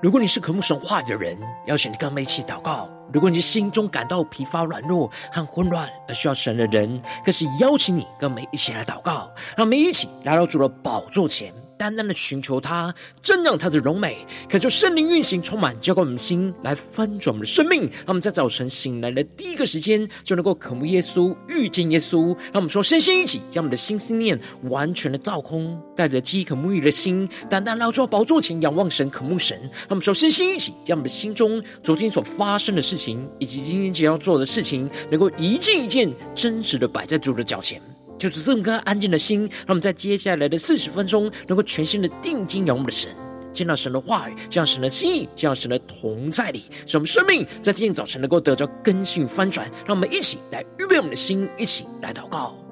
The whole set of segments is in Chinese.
如果你是渴慕神话的人，邀请你跟我们一起祷告；如果你心中感到疲乏、软弱和混乱而需要神的人，更是邀请你跟我们一起来祷告。让我们一起来到主的宝座前。单单的寻求他，正让他的荣美，恳求圣灵运行，充满浇灌我们的心，来翻转我们的生命。让我们在早晨醒来的第一个时间，就能够渴慕耶稣，遇见耶稣。让我们说，身心一起，将我们的心思念完全的造空，带着饥渴沐浴的心，单单来到宝座前仰望神，渴慕神。让我们说，身心一起，将我们的心中昨天所发生的事情，以及今天即将要做的事情，能够一件一件真实的摆在主的脚前。就是这么颗安静的心，让我们在接下来的四十分钟，能够全心的定睛仰望的神，见到神的话语，见到神的心意，见到神的同在里，使我们生命在今天早晨能够得着更新翻转。让我们一起来预备我们的心，一起来祷告。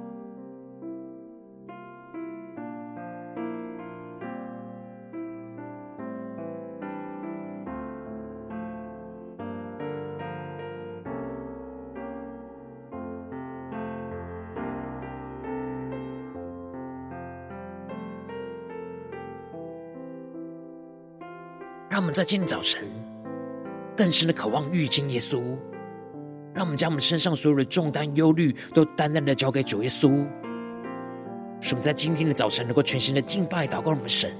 让我们在今天早晨更深的渴望遇见耶稣，让我们将我们身上所有的重担、忧虑都单单的交给主耶稣，使我们在今天的早晨能够全心的敬拜、祷告我们的神，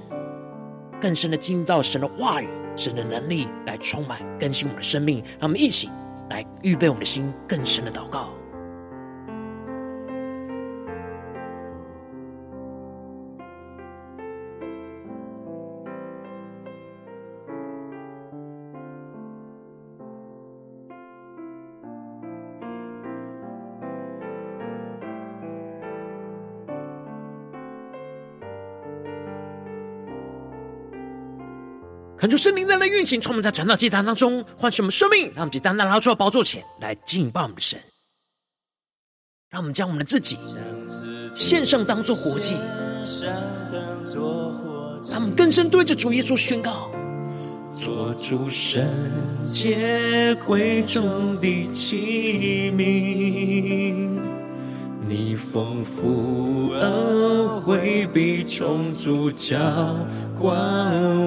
更深的进入到神的话语、神的能力来充满更新我们的生命。让我们一起来预备我们的心，更深的祷告。恳求圣灵在那运行，充满在传道祭坛当中，唤醒我们生命，让我们单单来到宝座前来敬拜我们的神。让我们将我们的自己献上，当作活祭。让我们更深对着主耶稣宣告：做主圣洁贵重的器皿。你丰富恩惠必充足浇灌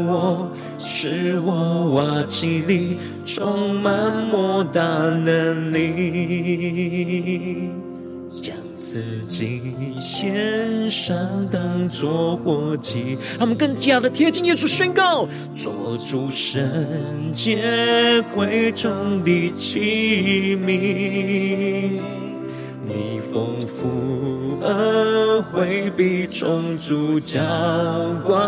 我，使我瓦器里充满莫大能力，将自己献上当作活祭。他们更加的贴近耶稣，宣告：做主圣洁贵重的器皿。你丰富恩惠必充足浇灌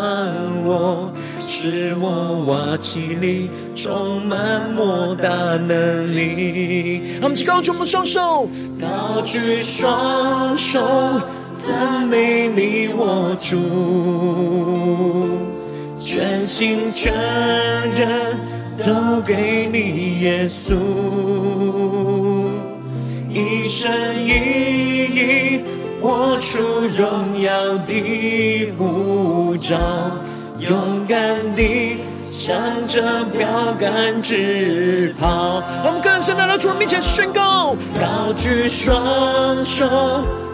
我，使我瓦器里充满莫大能力。让我们起高举我们双手，高举双手，赞美你我主，全心全人都给你耶稣。一一活出荣耀的呼召，勇敢地向着标杆直跑。我们更深的来到主面前宣告，高举双手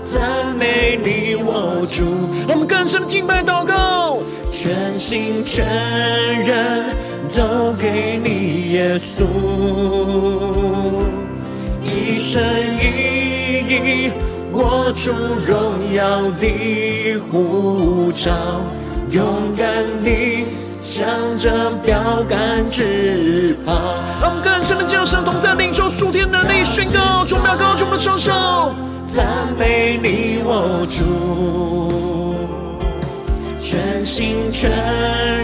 赞美你我主。我们更深的敬拜祷告，全心全人都给你耶稣。一生一意活出荣耀的护照，勇敢地向着标杆直跑。让我们更深的叫声，同在领受属天能力宣告，众标高举我们双手，赞美你我主，全心全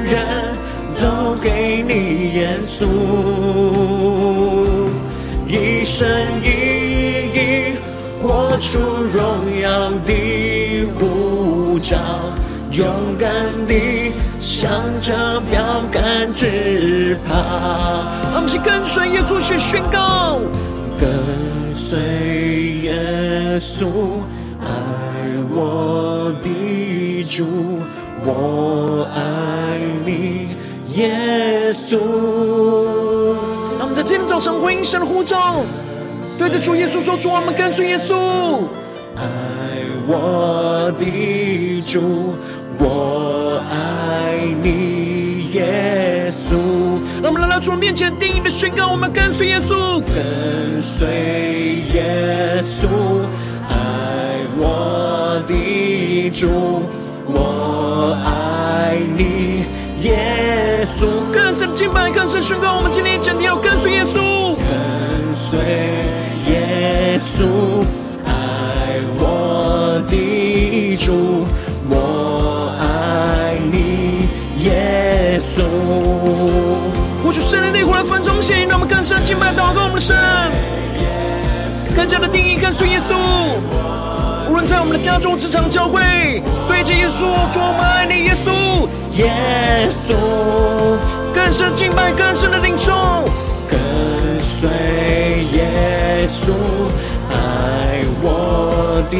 人都给你耶稣。一生一出荣耀的呼召，勇敢地向着标杆直跑。我们一起跟随耶稣去宣告，跟随耶稣，爱我的主，我爱你，耶稣。他们在今天早晨回应神的呼召，对着主耶稣说：“主，我们跟随耶稣。爱我的主，我爱你，耶稣。让我们来到主面前，定义的宣告：我们跟随耶稣，跟随耶稣，爱我的主，我爱你，耶稣。更深的敬拜，更深宣告，我们今天一整天要跟随耶稣，跟随耶稣，爱我的主，我爱你，耶稣。呼求圣灵的火来焚烧心，让我们更深敬拜祷告我们的神，更加的定义跟随耶稣。无论在我们的家中、职场、教会，对着耶稣，主我们爱你，耶稣，耶稣，更深敬拜，更深的领受，跟随耶稣，爱我的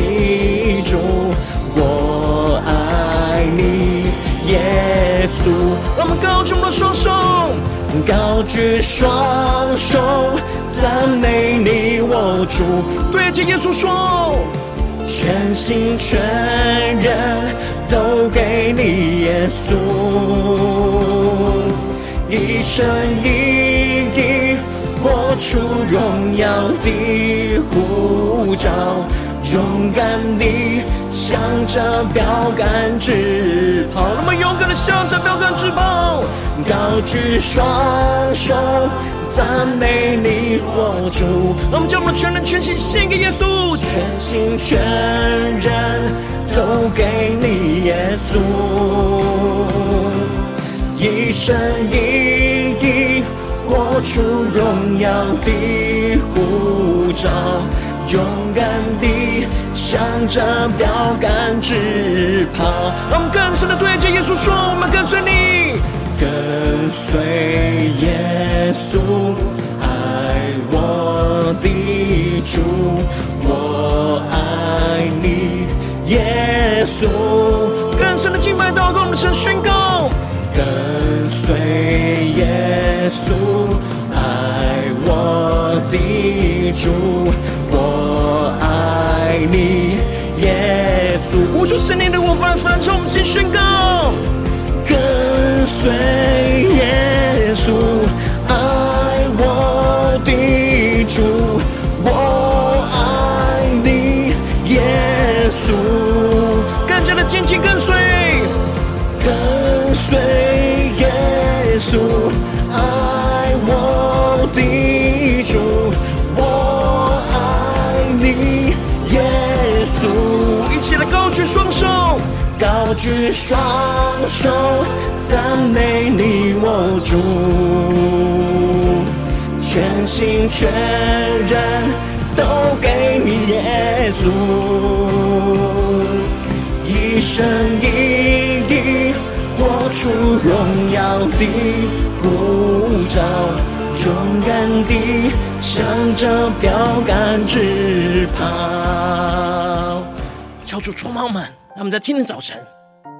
主，我爱你，耶稣。我们高举我们的双手。高举双手，赞美你，我主。对着耶稣说，全心全人都给你，耶稣。一生一出荣耀的呼召，勇敢地向着标杆直跑。那么勇敢地向着标杆直跑。高举双手，赞美你，我主。让我们将我们全人全心献给耶稣，全心全人都给你，耶稣。一生一活出荣耀的呼召，勇敢地向着标杆直跑。让我们更深的对着耶稣说：我们跟随你。跟随耶稣，爱我的主，我爱你，耶稣。更深的敬拜祷告，我们神宣告：跟随耶稣，爱我的主，我爱你，耶稣。呼求圣灵的火发出，我们先宣告。跟随耶稣，爱我的主，我爱你，耶稣。更加的紧紧跟随，高举双手。赞美你，我主，全心全人都给你，耶稣，一生一意活出荣耀的呼召，勇敢地向着标杆直跑。求主充满们，让我们在今天早晨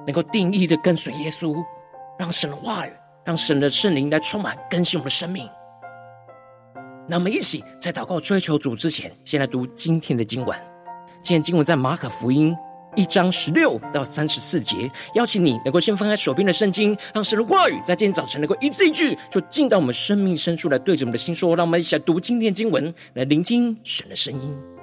能够定义的跟随耶稣。让神的话语，让神的圣灵来充满更新我们的生命。那我们一起在祷告追求主之前，先来读今天的经文。今天经文在马可福音一章十六到三十四节。邀请你能够先翻开手边的圣经，让神的话语在今天早晨能够一字一句，就进到我们生命深处来对着我们的心说。让我们一起来读今天的经文，来聆听神的声音。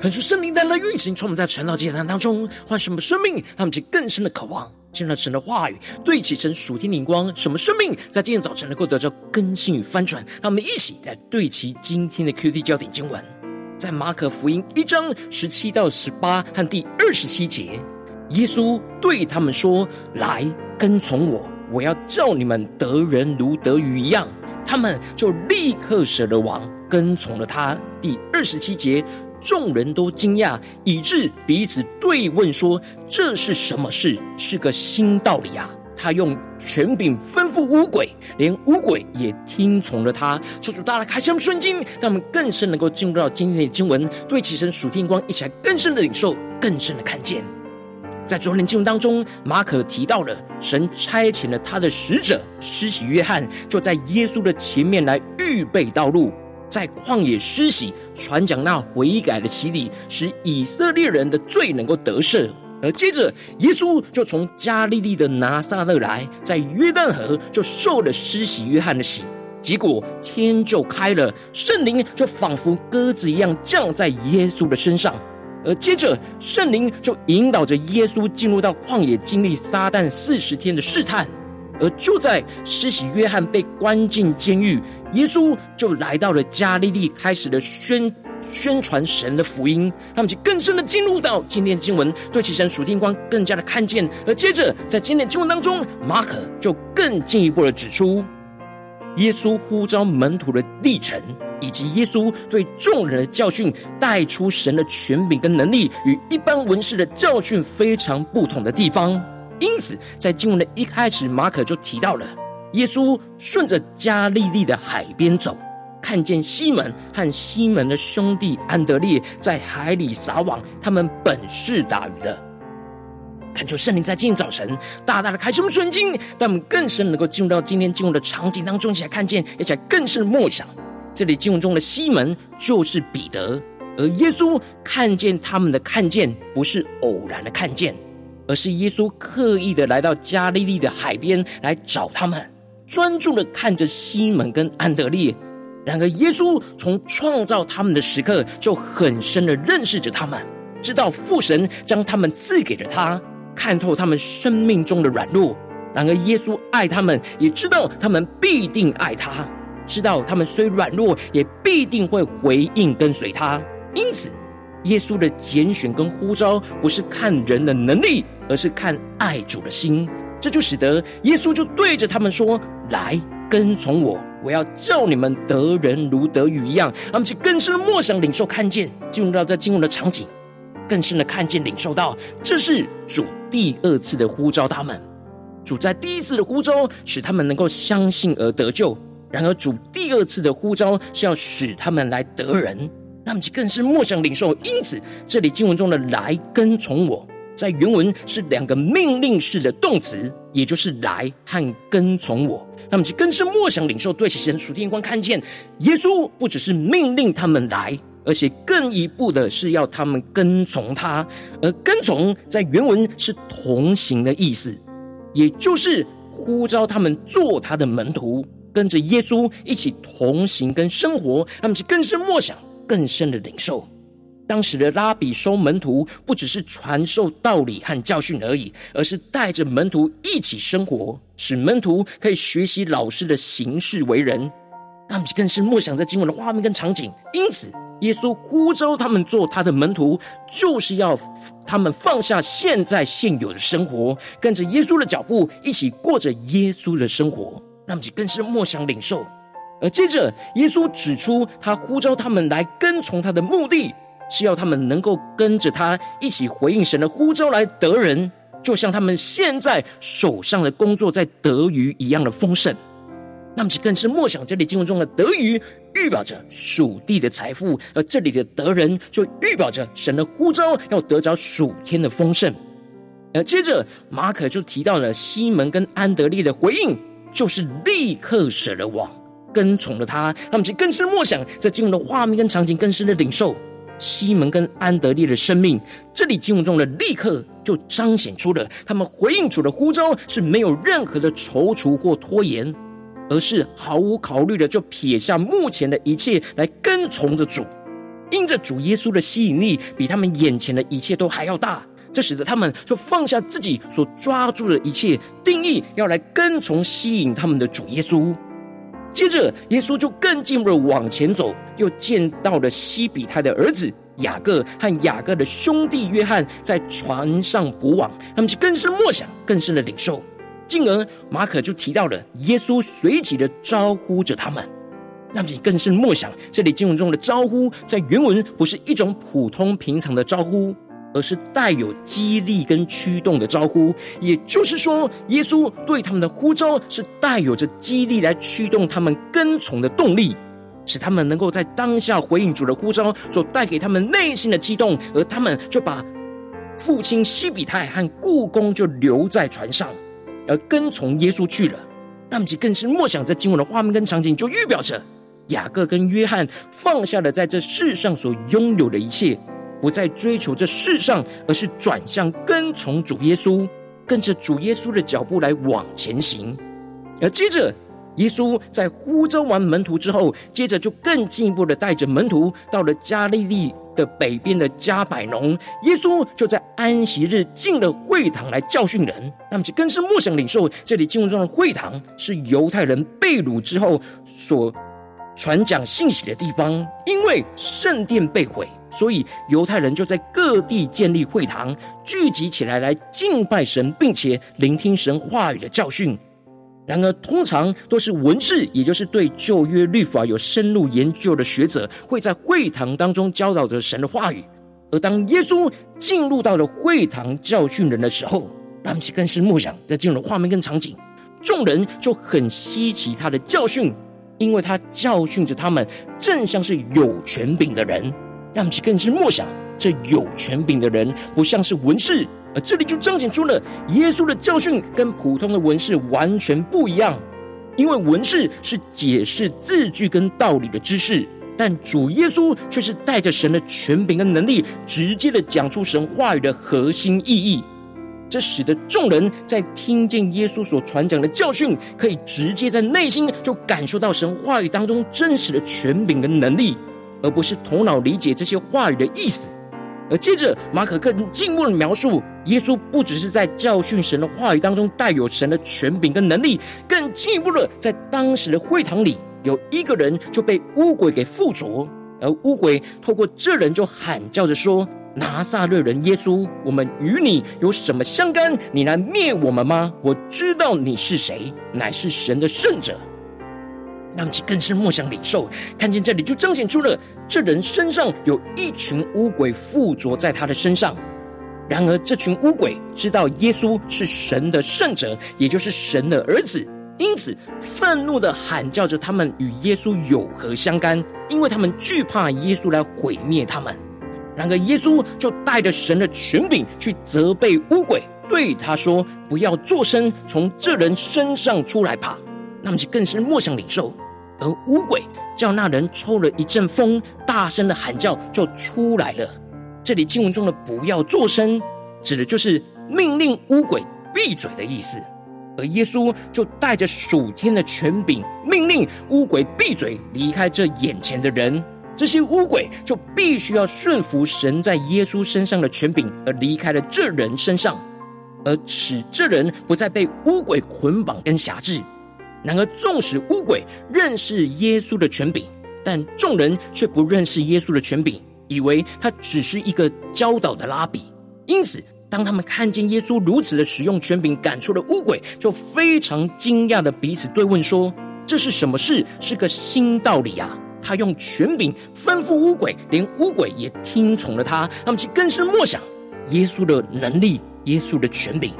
看出圣灵带来运行，从我们在晨祷祭坛当中换什么生命，让我们去更深的渴望，见到神的话语，对齐神属天灵光，什么生命在今天早晨能够得到更新与翻转？让我们一起来对齐今天的 QT 焦点经文，在马可福音一章十七到十八和第二十七节，耶稣对他们说：“来跟从我，我要叫你们得人如得鱼一样。”他们就立刻舍了网，跟从了他。第二十七节。众人都惊讶，以致彼此对问说：“这是什么事？是个新道理啊！”他用权柄吩咐污鬼，连污鬼也听从了他。求主大大开箱圣经，让我们更深能够进入到今天的经文，对齐神属天光一起来更深的领受，更深的看见。在昨天经文当中，马可提到了神差遣了他的使者施洗约翰，就在耶稣的前面来预备道路。在旷野施洗，传讲那悔改的洗礼，使以色列人的罪能够得赦。而接着，耶稣就从加利利的拿撒勒来，在约旦河就受了施洗约翰的洗。结果天就开了，圣灵就仿佛鸽子一样降在耶稣的身上。而接着，圣灵就引导着耶稣进入到旷野，经历撒旦四十天的试探。而就在施洗约翰被关进监狱，耶稣就来到了加利利，开始了宣宣传神的福音。他们就更深的进入到今天的经文，对其神属天光更加的看见。而接着在今天的经文当中，马可就更进一步的指出，耶稣呼召门徒的历程，以及耶稣对众人的教训，带出神的权柄跟能力，与一般文士的教训非常不同的地方。因此，在经文的一开始，马可就提到了耶稣顺着加利利的海边走，看见西门和西门的兄弟安德烈在海里撒网，他们本是打鱼的。恳求圣灵在今天早晨大大的开启我们圣经，让我们更深能够进入到今天经文的场景当中，一起来看见，一起来更深的默想。这里经文中的西门就是彼得，而耶稣看见他们的看见，不是偶然的看见。而是耶稣刻意的来到加利利的海边来找他们，专注的看着西门跟安德烈。然而，耶稣从创造他们的时刻就很深的认识着他们，知道父神将他们赐给了他，看透他们生命中的软弱。然而，耶稣爱他们，也知道他们必定爱他，知道他们虽软弱，也必定会回应跟随他。因此，耶稣的拣选跟呼召，不是看人的能力。而是看爱主的心，这就使得耶稣就对着他们说：“来跟从我，我要叫你们得人如得鱼一样。”他们就更深的默想、领受、看见，进入到这经文的场景，更深的看见、领受到，这是主第二次的呼召他们。主在第一次的呼召使他们能够相信而得救，然而主第二次的呼召是要使他们来得人，让他们就更是默想、领受。因此，这里经文中的“来跟从我”。在原文是两个命令式的动词，也就是来和跟从我。那么，就更是默想领受，对其神属天光看见，耶稣不只是命令他们来，而且更一步的是要他们跟从他。而跟从在原文是同行的意思，也就是呼召他们做他的门徒，跟着耶稣一起同行跟生活。那么，就更是默想，更深的领受。当时的拉比收门徒，不只是传授道理和教训而已，而是带着门徒一起生活，使门徒可以学习老师的行事为人。他们更是默想在经文的画面跟场景。因此，耶稣呼召他们做他的门徒，就是要他们放下现在现有的生活，跟着耶稣的脚步，一起过着耶稣的生活。让他们更是默想领受。而接着，耶稣指出他呼召他们来跟从他的目的。是要他们能够跟着他一起回应神的呼召来得人，就像他们现在手上的工作在得鱼一样的丰盛。那么，就更是默想这里经文中的得鱼，预表着属地的财富；而这里的得人，就预表着神的呼召要得着属天的丰盛。而接着，马可就提到了西门跟安德烈的回应，就是立刻舍了网，跟从了他。那么，就更是默想在经文的画面跟场景，更深的领受。西门跟安德烈的生命，这里经文中的立刻就彰显出了他们回应主的呼召是没有任何的踌躇或拖延，而是毫无考虑的就撇下目前的一切来跟从着主。因着主耶稣的吸引力，比他们眼前的一切都还要大。这使得他们就放下自己所抓住的一切，定义要来跟从吸引他们的主耶稣。接着，耶稣就更进一步往前走，又见到了西比泰的儿子雅各和雅各的兄弟约翰在船上捕网，他们就更深默想，更深的领受。进而，马可就提到了耶稣随即的招呼着他们，让其更深默想。这里经文中的招呼，在原文不是一种普通平常的招呼。而是带有激励跟驱动的招呼，也就是说，耶稣对他们的呼召是带有着激励来驱动他们跟从的动力，使他们能够在当下回应主的呼召所带给他们内心的激动，而他们就把父亲西比泰和雇工就留在船上，而跟从耶稣去了。那么，其更是默想这经文的画面跟场景，就预表着雅各跟约翰放下了在这世上所拥有的一切。不再追求这世上，而是转向跟从主耶稣，跟着主耶稣的脚步来往前行。而接着，耶稣在呼召完门徒之后，接着就更进一步的带着门徒到了加利利的北边的加百农。耶稣就在安息日进了会堂来教训人。那么，就更是默想领受这里经文中的会堂，是犹太人被掳之后所传讲信息的地方，因为圣殿被毁。所以犹太人就在各地建立会堂，聚集起来来敬拜神，并且聆听神话语的教训。然而，通常都是文士，也就是对旧约律法有深入研究的学者，会在会堂当中教导着神的话语。而当耶稣进入到了会堂教训人的时候，他们更是默想，在进入的画面跟场景，众人就很稀奇他的教训，因为他教训着他们，正像是有权柄的人。让其更是默想，这有权柄的人不像是文士，而这里就彰显出了耶稣的教训跟普通的文士完全不一样。因为文士是解释字句跟道理的知识，但主耶稣却是带着神的权柄跟能力，直接的讲出神话语的核心意义。这使得众人在听见耶稣所传讲的教训，可以直接在内心就感受到神话语当中真实的权柄跟能力。而不是头脑理解这些话语的意思，而接着马可更进一步的描述，耶稣不只是在教训神的话语当中带有神的权柄跟能力，更进一步的在当时的会堂里，有一个人就被污鬼给附着，而污鬼透过这人就喊叫着说：“拿撒勒人耶稣，我们与你有什么相干？你来灭我们吗？我知道你是谁，乃是神的圣者。”让其更深默想领受，看见这里就彰显出了这人身上有一群乌鬼附着在他的身上。然而，这群乌鬼知道耶稣是神的圣者，也就是神的儿子，因此愤怒的喊叫着他们与耶稣有何相干？因为他们惧怕耶稣来毁灭他们。然而，耶稣就带着神的权柄去责备乌鬼，对他说：“不要作声，从这人身上出来吧。”那么就更是默想领受，而乌鬼叫那人抽了一阵风，大声的喊叫就出来了。这里经文中的“不要作声”，指的就是命令乌鬼闭嘴的意思。而耶稣就带着属天的权柄，命令乌鬼闭嘴，离开这眼前的人。这些乌鬼就必须要顺服神在耶稣身上的权柄，而离开了这人身上，而使这人不再被乌鬼捆绑跟辖制。然而，纵使乌鬼认识耶稣的权柄，但众人却不认识耶稣的权柄，以为他只是一个教导的拉比。因此，当他们看见耶稣如此的使用权柄赶出了乌鬼，就非常惊讶的彼此对问说：“这是什么事？是个新道理啊！他用权柄吩咐乌鬼，连乌鬼也听从了他。他们其更是默想耶稣的能力，耶稣的权柄。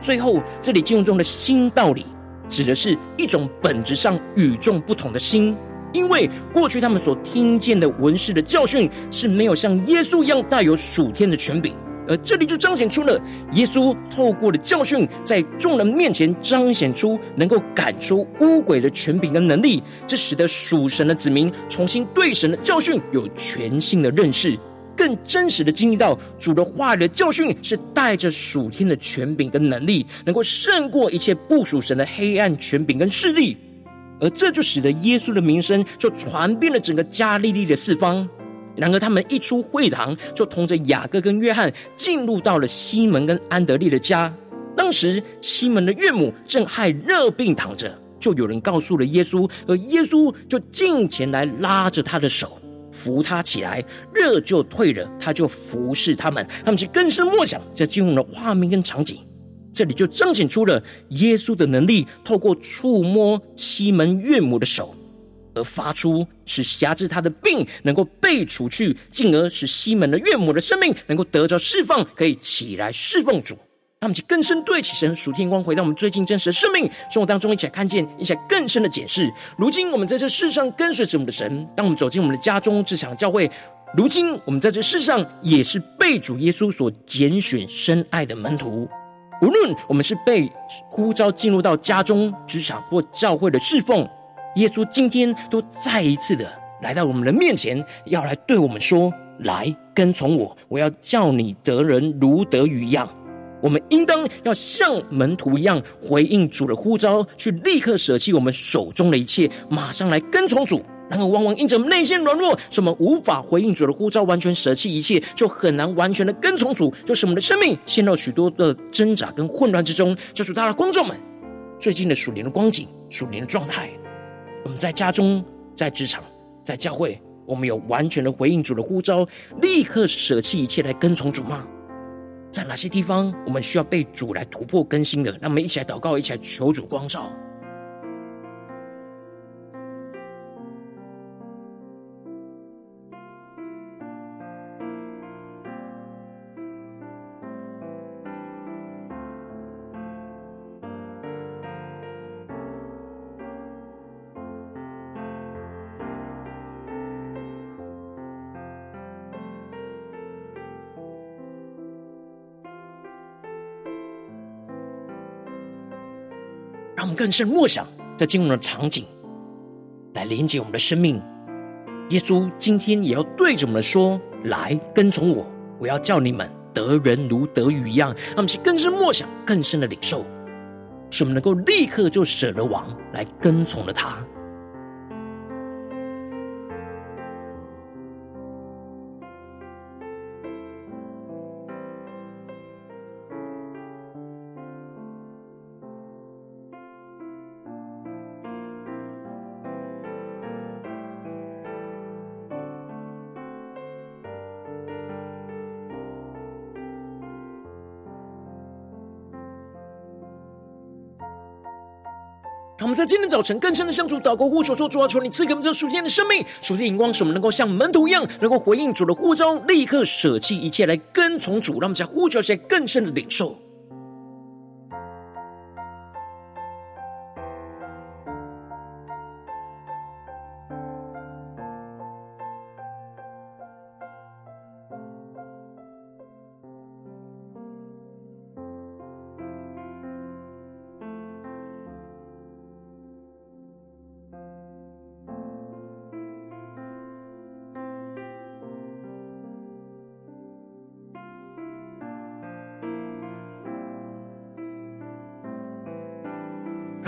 最后，这里经文中的新道理。”指的是一种本质上与众不同的心，因为过去他们所听见的文士的教训是没有像耶稣一样带有属天的权柄，而这里就彰显出了耶稣透过的教训，在众人面前彰显出能够赶出污鬼的权柄跟能力，这使得属神的子民重新对神的教训有全新的认识。更真实的经历到主的话语的教训是带着属天的权柄跟能力，能够胜过一切不属神的黑暗权柄跟势力，而这就使得耶稣的名声就传遍了整个加利利的四方。然而他们一出会堂，就同着雅各跟约翰进入到了西门跟安德利的家。当时西门的岳母正害热病躺着，就有人告诉了耶稣，而耶稣就近前来拉着他的手，扶他起来，热就退了，他就服侍他们。他们就更深默想，这经文的画面跟场景，这里就彰显出了耶稣的能力，透过触摸西门岳母的手。而发出使辖制他的病能够被除去，进而使西门的岳母的生命能够得着释放，可以起来侍奉主。让我们去更深对起神属天光，回到我们最近真实的生命生活当中，一起来看见，一起来更深的检视。如今我们在这世上跟随着我们的神，当我们走进我们的家中、职场、教会，如今我们在这世上也是被主耶稣所拣选、深爱的门徒。无论我们是被呼召进入到家中、职场或教会的侍奉。耶稣今天都再一次的来到我们的面前，要来对我们说：“来跟从我，我要叫你得人如得鱼一样。”我们应当要像门徒一样回应主的呼召，去立刻舍弃我们手中的一切，马上来跟从主。然而，往往因着内心软弱，使我们无法回应主的呼召，完全舍弃一切，就很难完全的跟从主，就是我们的生命陷入许多的挣扎跟混乱之中。就是大的观众们，最近的属灵的光景、属灵的状态。我们在家中、在职场、在教会，我们有完全的回应主的呼召，立刻舍弃一切来跟从主吗？在哪些地方我们需要被主来突破更新的？让我们一起来祷告，一起来求主光照。更深默想，在经文的场景，来连接我们的生命。耶稣今天也要对着我们说：“来跟从我，我要叫你们得人如得鱼一样。”让我们去更深默想，更深的领受，使我们能够立刻就舍了王，来跟从了他。造成更深的向主祷告，呼求说：主啊，求你赐给我们这属天的生命、属天的眼光，使我们能够像门徒一样，能够回应主的呼召，立刻舍弃一切来跟从主。让我们在呼求时更深的领受。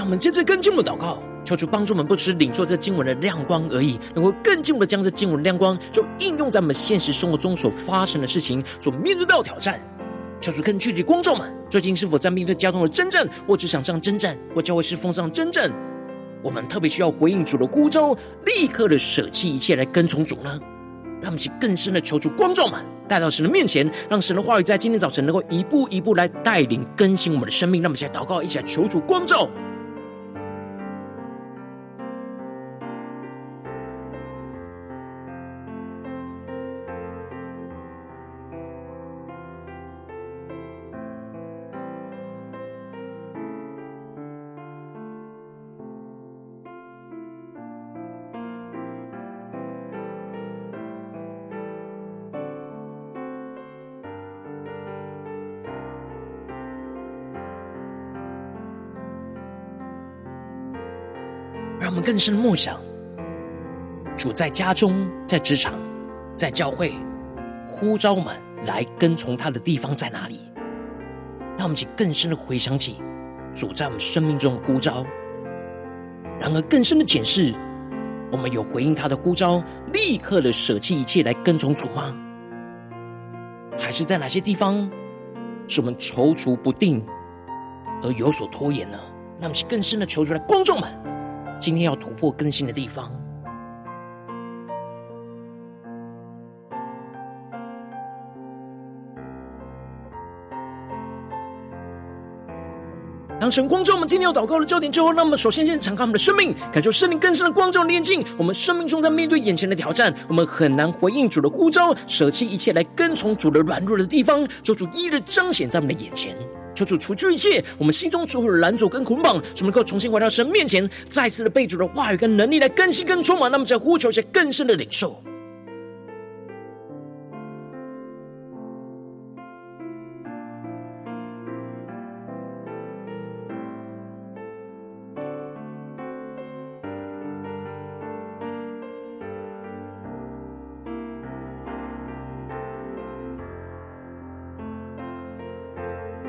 我们接着跟进一步祷告，求主帮助我们，不只是领受这经文的亮光而已，能够更进一步的将这经文的亮光，就应用在我们现实生活中所发生的事情，所面对到的挑战。求主更具体，光照们最近是否在面对交通的征战，或职场上征战，或教会侍奉上征战？我们特别需要回应主的呼召，立刻的舍弃一切来跟从主呢？让我们去更深的求主光照们带到神的面前，让神的话语在今天早晨能够一步一步来带领更新我们的生命。让我们现在祷告，一起来求主光照。让我们更深默想，主在家中、在职场、在教会呼召们来跟从他的地方在哪里？让我们去更深的回想起主在我们生命中的呼召，然而更深的检视我们有回应他的呼召，立刻的舍弃一切来跟从主吗？还是在哪些地方是我们踌躇不定而有所拖延呢？那么，请更深的求出来，观众们，今天要突破更新的地方。当神光照我们今天要祷告的焦点之后，那么首先先敞开我们的生命，感受圣灵更深的光照炼净。我们生命中在面对眼前的挑战，我们很难回应主的呼召，舍弃一切来跟从主的软弱的地方，求主一日彰显在我们的眼前。求主除去一切我们心中所有的拦阻跟捆绑，使我们能够重新回到神面前，再次的被主的话语跟能力来更新跟充满。那么在呼求些更深的领受。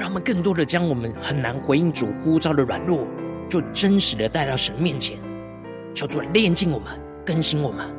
他们更多的将我们很难回应主呼召的软弱，就真实的带到神面前，求主炼净我们，更新我们。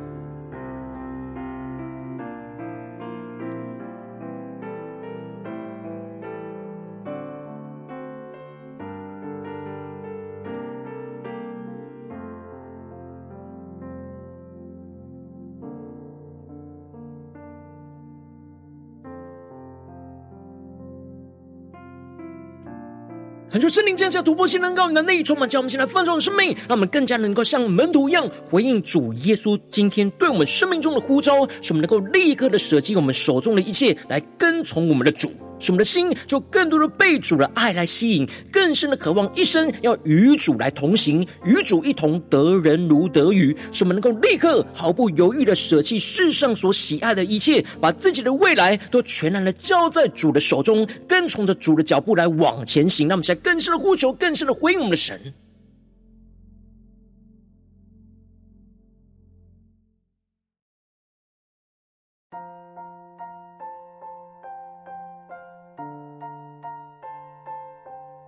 降下突破性能高与能力，充满叫我们现在丰盛的生命，让我们更加能够像门徒一样回应主耶稣今天对我们生命中的呼召，使我们能够立刻的舍弃我们手中的一切，来跟从我们的主。使我们的心就更多的被主的爱来吸引，更深的渴望一生要与主来同行，与主一同得人如得鱼。使我们能够立刻毫不犹豫的舍弃世上所喜爱的一切，把自己的未来都全然的交在主的手中，跟从着主的脚步来往前行。那么，在更深的呼求，更深的回应我们的神。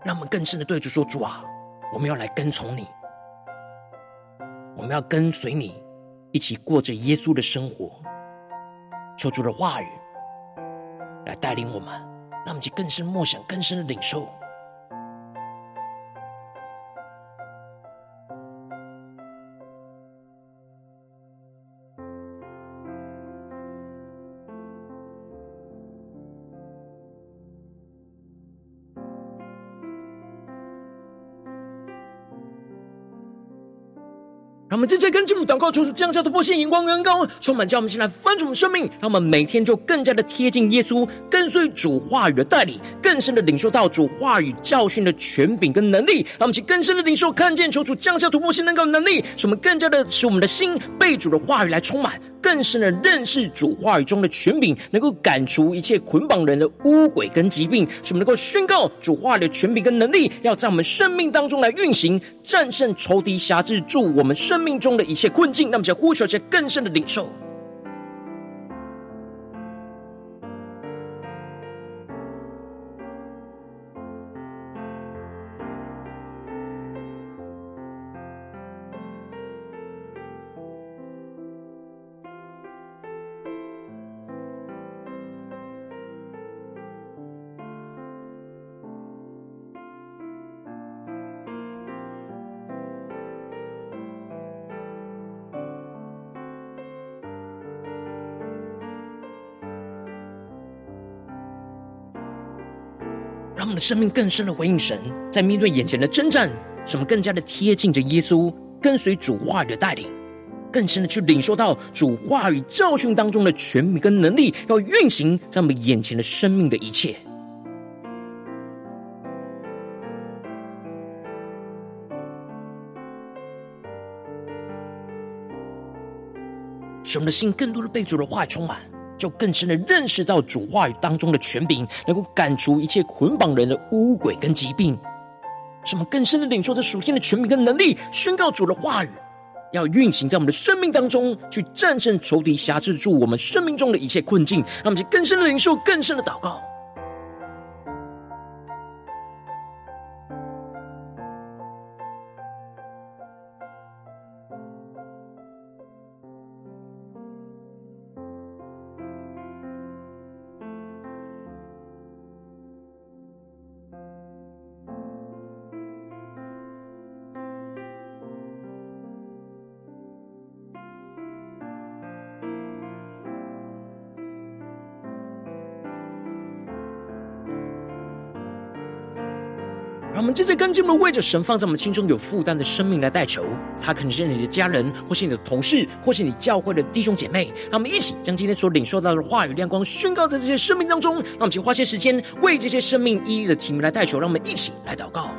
让我们更深的对主说：“主啊，我们要来跟从你，我们要跟随你，一起过着耶稣的生活。求主的话语来带领我们，让我们去更深默想、更深的领受。”我们正在跟进入祷告，求主降下突破性眼光恩膏，充满叫我们先来翻转我们生命，让我们每天就更加的贴近耶稣，跟随主话语的带领，更深的领受到主话语教训的权柄跟能力。让我们去更深的领受，看见求主降下突破性恩膏的能力，使我们更加的使我们的心被主的话语来充满。更深的认识主话语中的权柄，能够赶除一切捆绑人的污鬼跟疾病，使我们能够宣告主话语的权柄跟能力，要在我们生命当中来运行，战胜仇敌辖制住我们生命中的一切困境。那么，就呼求一些更深的领受。让我们的生命更深的回应神，在面对眼前的征战，使我们更加的贴近着耶稣，跟随主话语的带领，更深的去领受到主话语教训当中的权柄跟能力，要运行在我们眼前的生命的一切，使我们的心更多的被主的话语充满。就更深的认识到主话语当中的权柄，能够赶除一切捆绑人的污鬼跟疾病。使我们更深的领受这属天的权柄跟能力，宣告主的话语要运行在我们的生命当中，去战胜仇敌辖制住我们生命中的一切困境。让我们去更深的领受，更深的祷告。我们正在跟进，我们为着神放在我们心中有负担的生命来代求。他可能是你的家人，或是你的同事，或是你教会的弟兄姐妹。让我们一起将今天所领受到的话语亮光宣告在这些生命当中。让我们先花些时间为这些生命一一的题目来代求。让我们一起来祷告。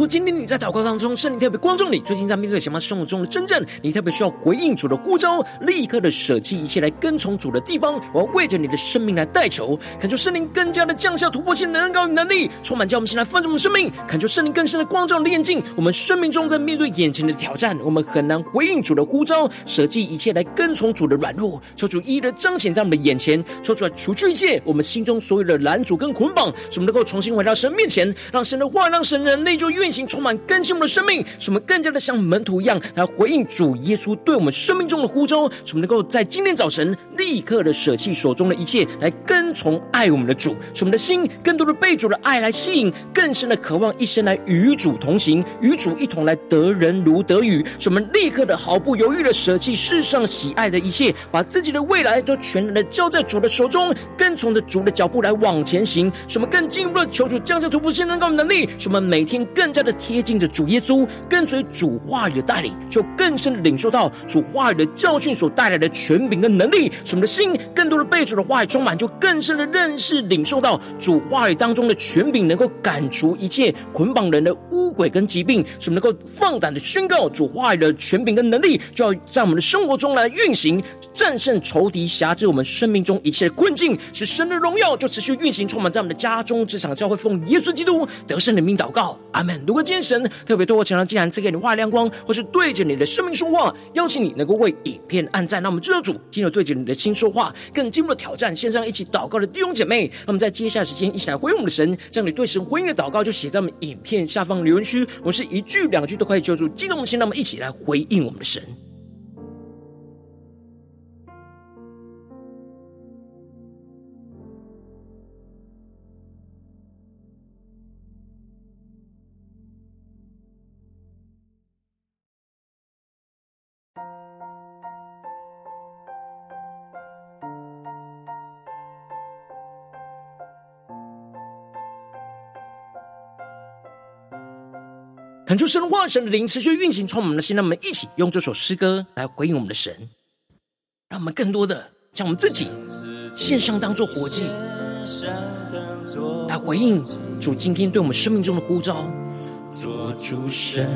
如果今天你在祷告当中，圣灵特别光照你，最近在面对什么生活中的征战，你特别需要回应主的呼召，立刻的舍弃一切来跟从主的地方，我要为着你的生命来代求，恳求圣灵更加的降下突破性的恩膏与能力，充满叫我们先来放纵我们生命，恳求圣灵更深的光照炼净我们生命中在面对眼前的挑战，我们很难回应主的呼召，舍弃一切来跟从主的软弱，求主一一的彰显在我们的眼前，说出来除去一切我们心中所有的拦阻跟捆绑，使我们能够重新回到神面前，让神的话，让神的能力就运行，充满更新我们的生命，使我们更加的像门徒一样来回应主耶稣对我们生命中的呼召，使我们能够在今天早晨立刻的舍弃手中的一切，来跟从爱我们的主，使我们的心更多的被主的爱来吸引，更深的渴望一生来与主同行，与主一同来得人如得雨，使我们立刻的毫不犹豫的舍弃世上喜爱的一切，把自己的未来都全然的交在主的手中，跟从着主的脚步来往前行，使我们更进一步的求主降下突破性能高能力，使我们每天更加的。贴近着主耶稣，跟随主话语的带领，就更深的领受到主话语的教训所带来的权柄跟能力，使我们的心更多的被主的话语充满，就更深的认识领受到主话语当中的权柄，能够赶除一切捆绑人的污鬼跟疾病，使我们能够放胆的宣告主话语的权柄跟能力，就要在我们的生活中来运行，战胜仇敌辖制我们生命中一切的困境，使神的荣耀就持续运行，充满在我们的家中、职场、教会，奉耶稣基督得胜的名祷告，阿门。如果今天神特别透过墙上，既然赐给你画亮光，或是对着你的生命说话，邀请你能够为影片按赞。那我们知道主今天对着你的心说话，更进一步的挑战。线上一起祷告的弟兄姐妹，那么在接下来时间一起来回应我们的神，将你对神回应的祷告就写在我们影片下方留言区。我是一句两句都可以救助激动的心，那么一起来回应我们的神。恳求神的话，神的灵持续运行，充满我们的心。让我们一起用这首诗歌来回应我们的神，让我们更多的将我们自己献上，当作活祭，来回应主今天对我们生命中的呼召，做主圣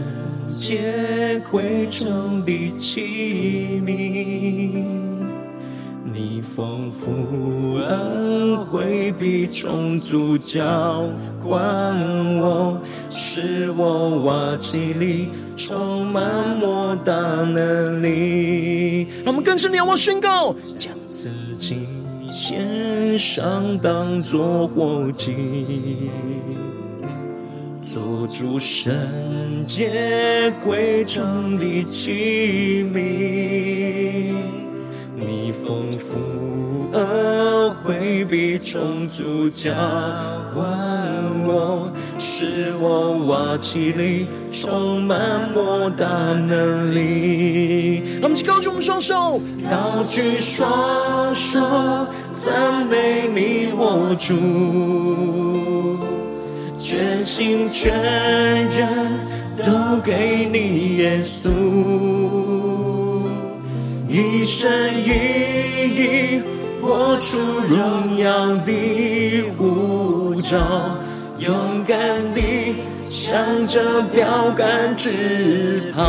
洁贵重的器皿。丰富恩惠必充足浇灌我，使我瓦器里充满莫大能力。让我们更深的仰望宣告，将自己献上当作活祭，做主圣洁贵重的器皿。你丰富恩惠必充足浇灌我，使我瓦器里充满莫大能力。让我们一起高举我们双手，高举双手，赞美你我主，全心全人。都给你，耶稣，一生一意活出荣耀的呼召，勇敢地向着标杆直跑。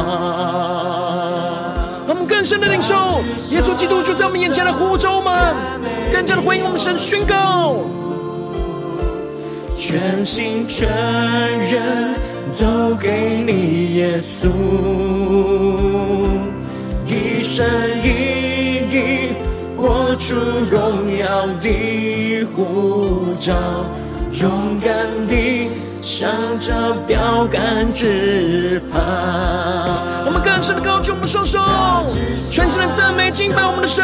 我们更深的领受，耶稣基督就在我们眼前的呼召们，更加的回应我们神宣告，全心全人。都给你，耶稣，一生一意活出荣耀的护照，勇敢地向着标杆直跑。我们更深的高举我们的双手，全心的赞美敬拜我们的神，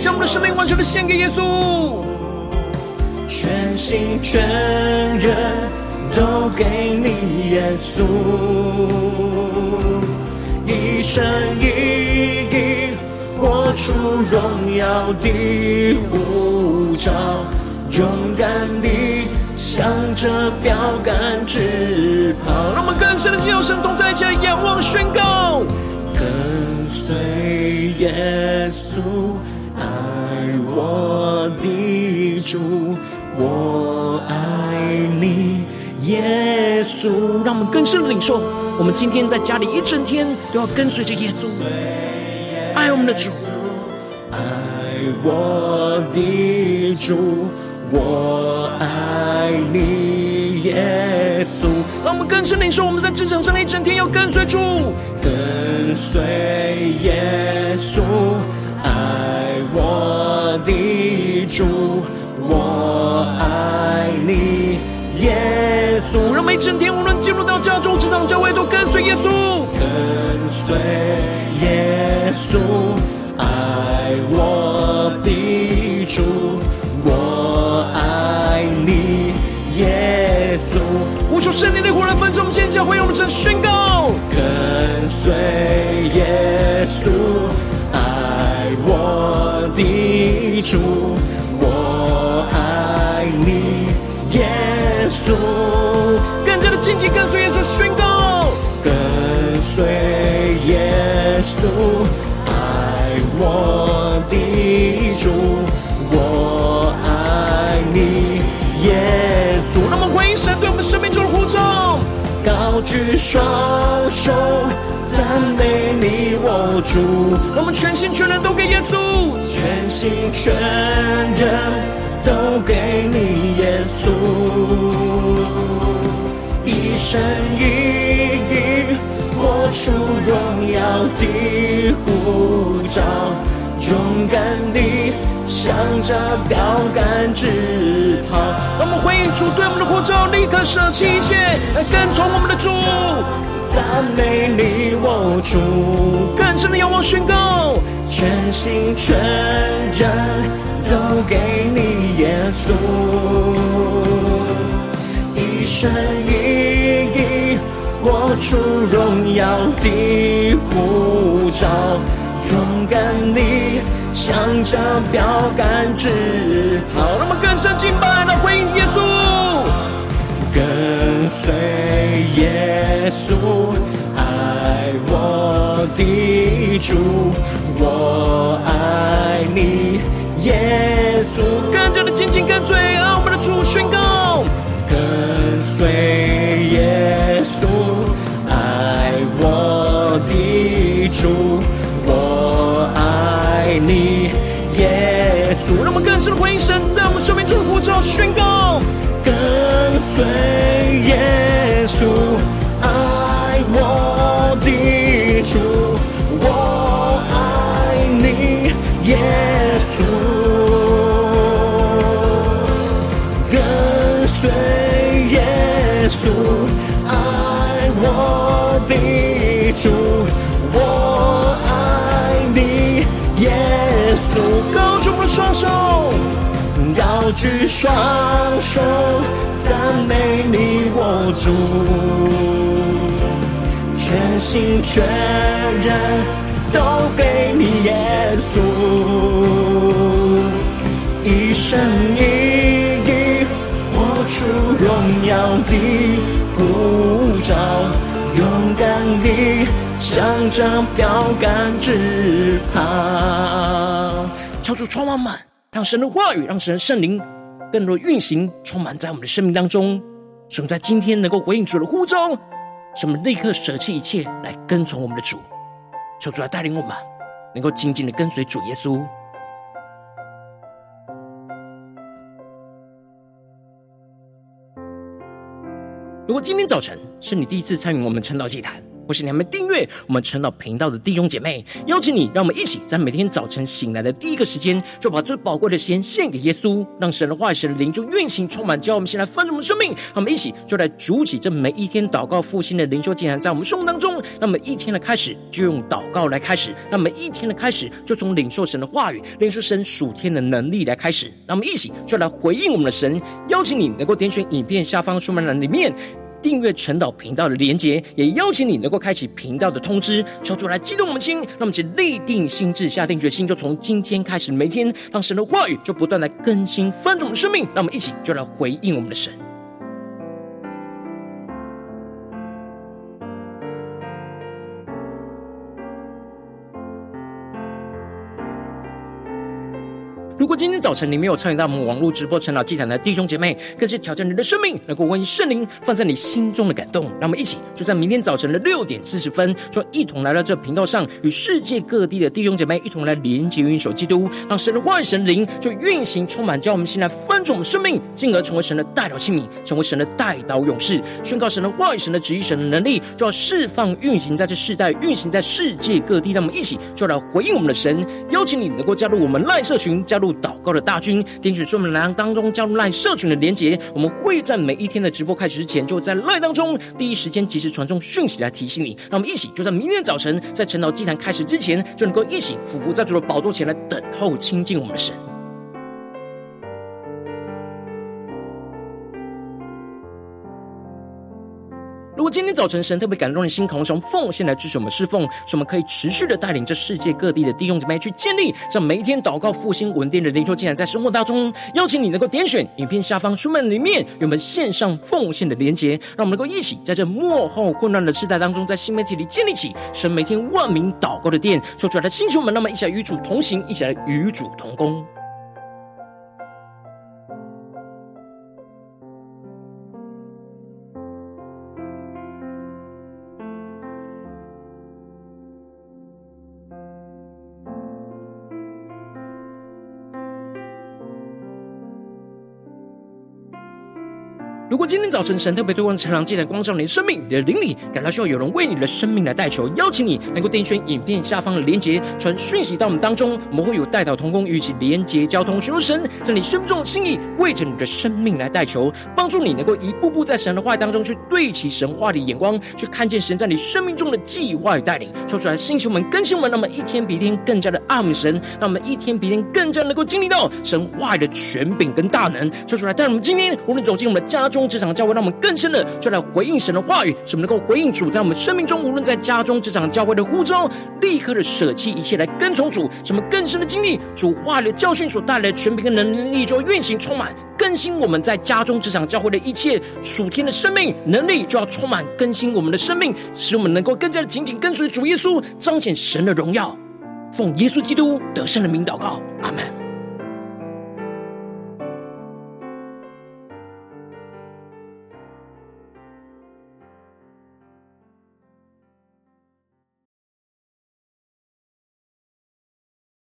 将我们的生命完全的献给耶稣，全心全人。都给你，耶稣，一神一意活出荣耀的呼召，勇敢地向着标杆直跑。让我们更深的进入神同在，一起来仰望宣告，跟随耶稣，爱我的主，我爱你。耶稣，让我们更深的领受。我们今天在家里一整天都要跟随着耶稣，爱我们的主，爱我的主，我爱你，耶稣。让我们更深领受。我们在职场上一整天要跟随主，跟随耶稣，爱我的主，我爱你，耶。让我们一整天，无论进入到家中、职场、教会，都跟随耶稣。跟随耶稣，爱我的主，我爱你，耶稣。无数圣灵的火来焚烧我们现在教会，让我们成宣告。跟随耶稣，爱我的主，紧跟随耶稣宣告，跟随耶稣，爱我的主，我爱你，耶稣。让我们回应神对我们生命中的呼召，高举双手赞美你，我主。我们全心全人都给耶稣，全心全人都给你，耶稣。一一活出荣耀的呼召，勇敢地向着标杆直跑。让我们回应主对我们的呼召，立刻舍弃一切，来跟从我们的主。赞美你，我主，更深的仰望宣告，全心全人都给你，耶稣。一生一出荣耀的护照，勇敢地向着标杆直跑。让我们更深敬拜来回应耶稣，跟随耶稣，爱我的主，我爱你，耶稣。更加的紧紧跟随，爱我们的主宣告。跟随耶主，我爱你，耶稣。让我们更深的回应神在我们生命中的呼召，宣告：跟随耶稣，爱我的主，我爱你，耶稣。跟随。主爱我的主，双手，高举双手，赞美你，我主，全心全人都给你，耶稣，一生一意活。出荣耀的呼召，照，勇敢地向着标杆直跑。求主充满满，让神的话语，让神的圣灵更多运行，充满在我们的生命当中。使我们在今天能够回应主的呼召，使我们立刻舍弃一切来跟从我们的主。求主来带领我们，能够紧紧的跟随主耶稣。如果今天早晨是你第一次参与我们晨祷祭坛，或是你还没订阅我们陈老频道的弟兄姐妹，邀请你，让我们一起在每天早晨醒来的第一个时间，就把最宝贵的时间献给耶稣，让神的话语、神的灵就运行充满，叫我们先来丰盛我们生命。让我们一起就来筑起这每一天祷告复兴的灵修竟然，在我们生活当中。那么一天的开始就用祷告来开始，那么一天的开始就从领受神的话语、领受神属天的能力来开始。让我们一起就来回应我们的神，邀请你能够点选影片下方说明栏里面。订阅陈导频道的连结，也邀请你能够开启频道的通知，求主来激动我们心，让我们去立定心智，下定决心，就从今天开始，每天让神的话语就不断来更新翻转我们的生命，让我们一起就来回应我们的神。如果今天早晨你没有参与到我们网络直播晨祷祭坛的弟兄姐妹，更是挑战你的生命，能够回应圣灵放在你心中的感动。让我们一起就在明天早晨的六点四十分，就一同来到这频道上，与世界各地的弟兄姐妹一同来连接、运手基督，让神的话语、神灵就运行充满，叫我们先来翻转我们生命，进而成为神的代祷器皿，成为神的代祷勇士，宣告神的话语、神的旨意、神的能力，就要释放、运行在这世代，运行在世界各地。让我们一起就来回应我们的神，邀请你能够加入我们赖社群，加入。祷告的大军，点选说明栏当中加入来社群的连结，我们会在每一天的直播开始之前，就在 LINE 当中第一时间及时传送讯息来提醒你。让我们一起就在明天早晨，在晨祷祭坛开始之前，就能够一起匍伏在主的宝座前来等候亲近我们的神。如果今天早晨神特别感动的心，渴望从奉献来支持我们侍奉，使我们可以持续的带领这世界各地的弟兄姊妹去建立这每一天祷告复兴稳定的灵修进展，在生活当中，邀请你能够点选影片下方书本里面有我们线上奉献的连结，让我们能够一起在这末后混乱的时代当中，在新媒体里建立起神每天万名祷告的殿，说出来的星球们，那么一起来与主同行，一起来与主同工。如果今天早晨神特别对我们晨祷祭坛光照你的生命，你的灵里感到需要有人为你的生命来代求，邀请你能够点选影片下方的连结，传讯息到我们当中，我们会有代祷同工与其连结交通，寻求神在你生命中的心意，为着你的生命来代求，帮助你能够一步步在神的话语当中去对齐神话的眼光，去看见神在你生命中的计划与带领，说出来星球们更新我们，那么一天比一天更加的爱慕神，让我们一天比一天更加能够经历到神话语的权柄跟大能，说出来但我们今天无论走进我们的家中。职场教会，让我们更深的就来回应神的话语，使我们能够回应主在我们生命中，无论在家中、职场、教会的呼召，立刻的舍弃一切来跟从主，什么更深的经历主话语的教训所带来的权柄跟能力，就运行充满更新我们在家中、职场、教会的一切属天的生命能力，就要充满更新我们的生命，使我们能够更加的紧紧跟随主耶稣，彰显神的荣耀，奉耶稣基督得胜的名祷告，阿门。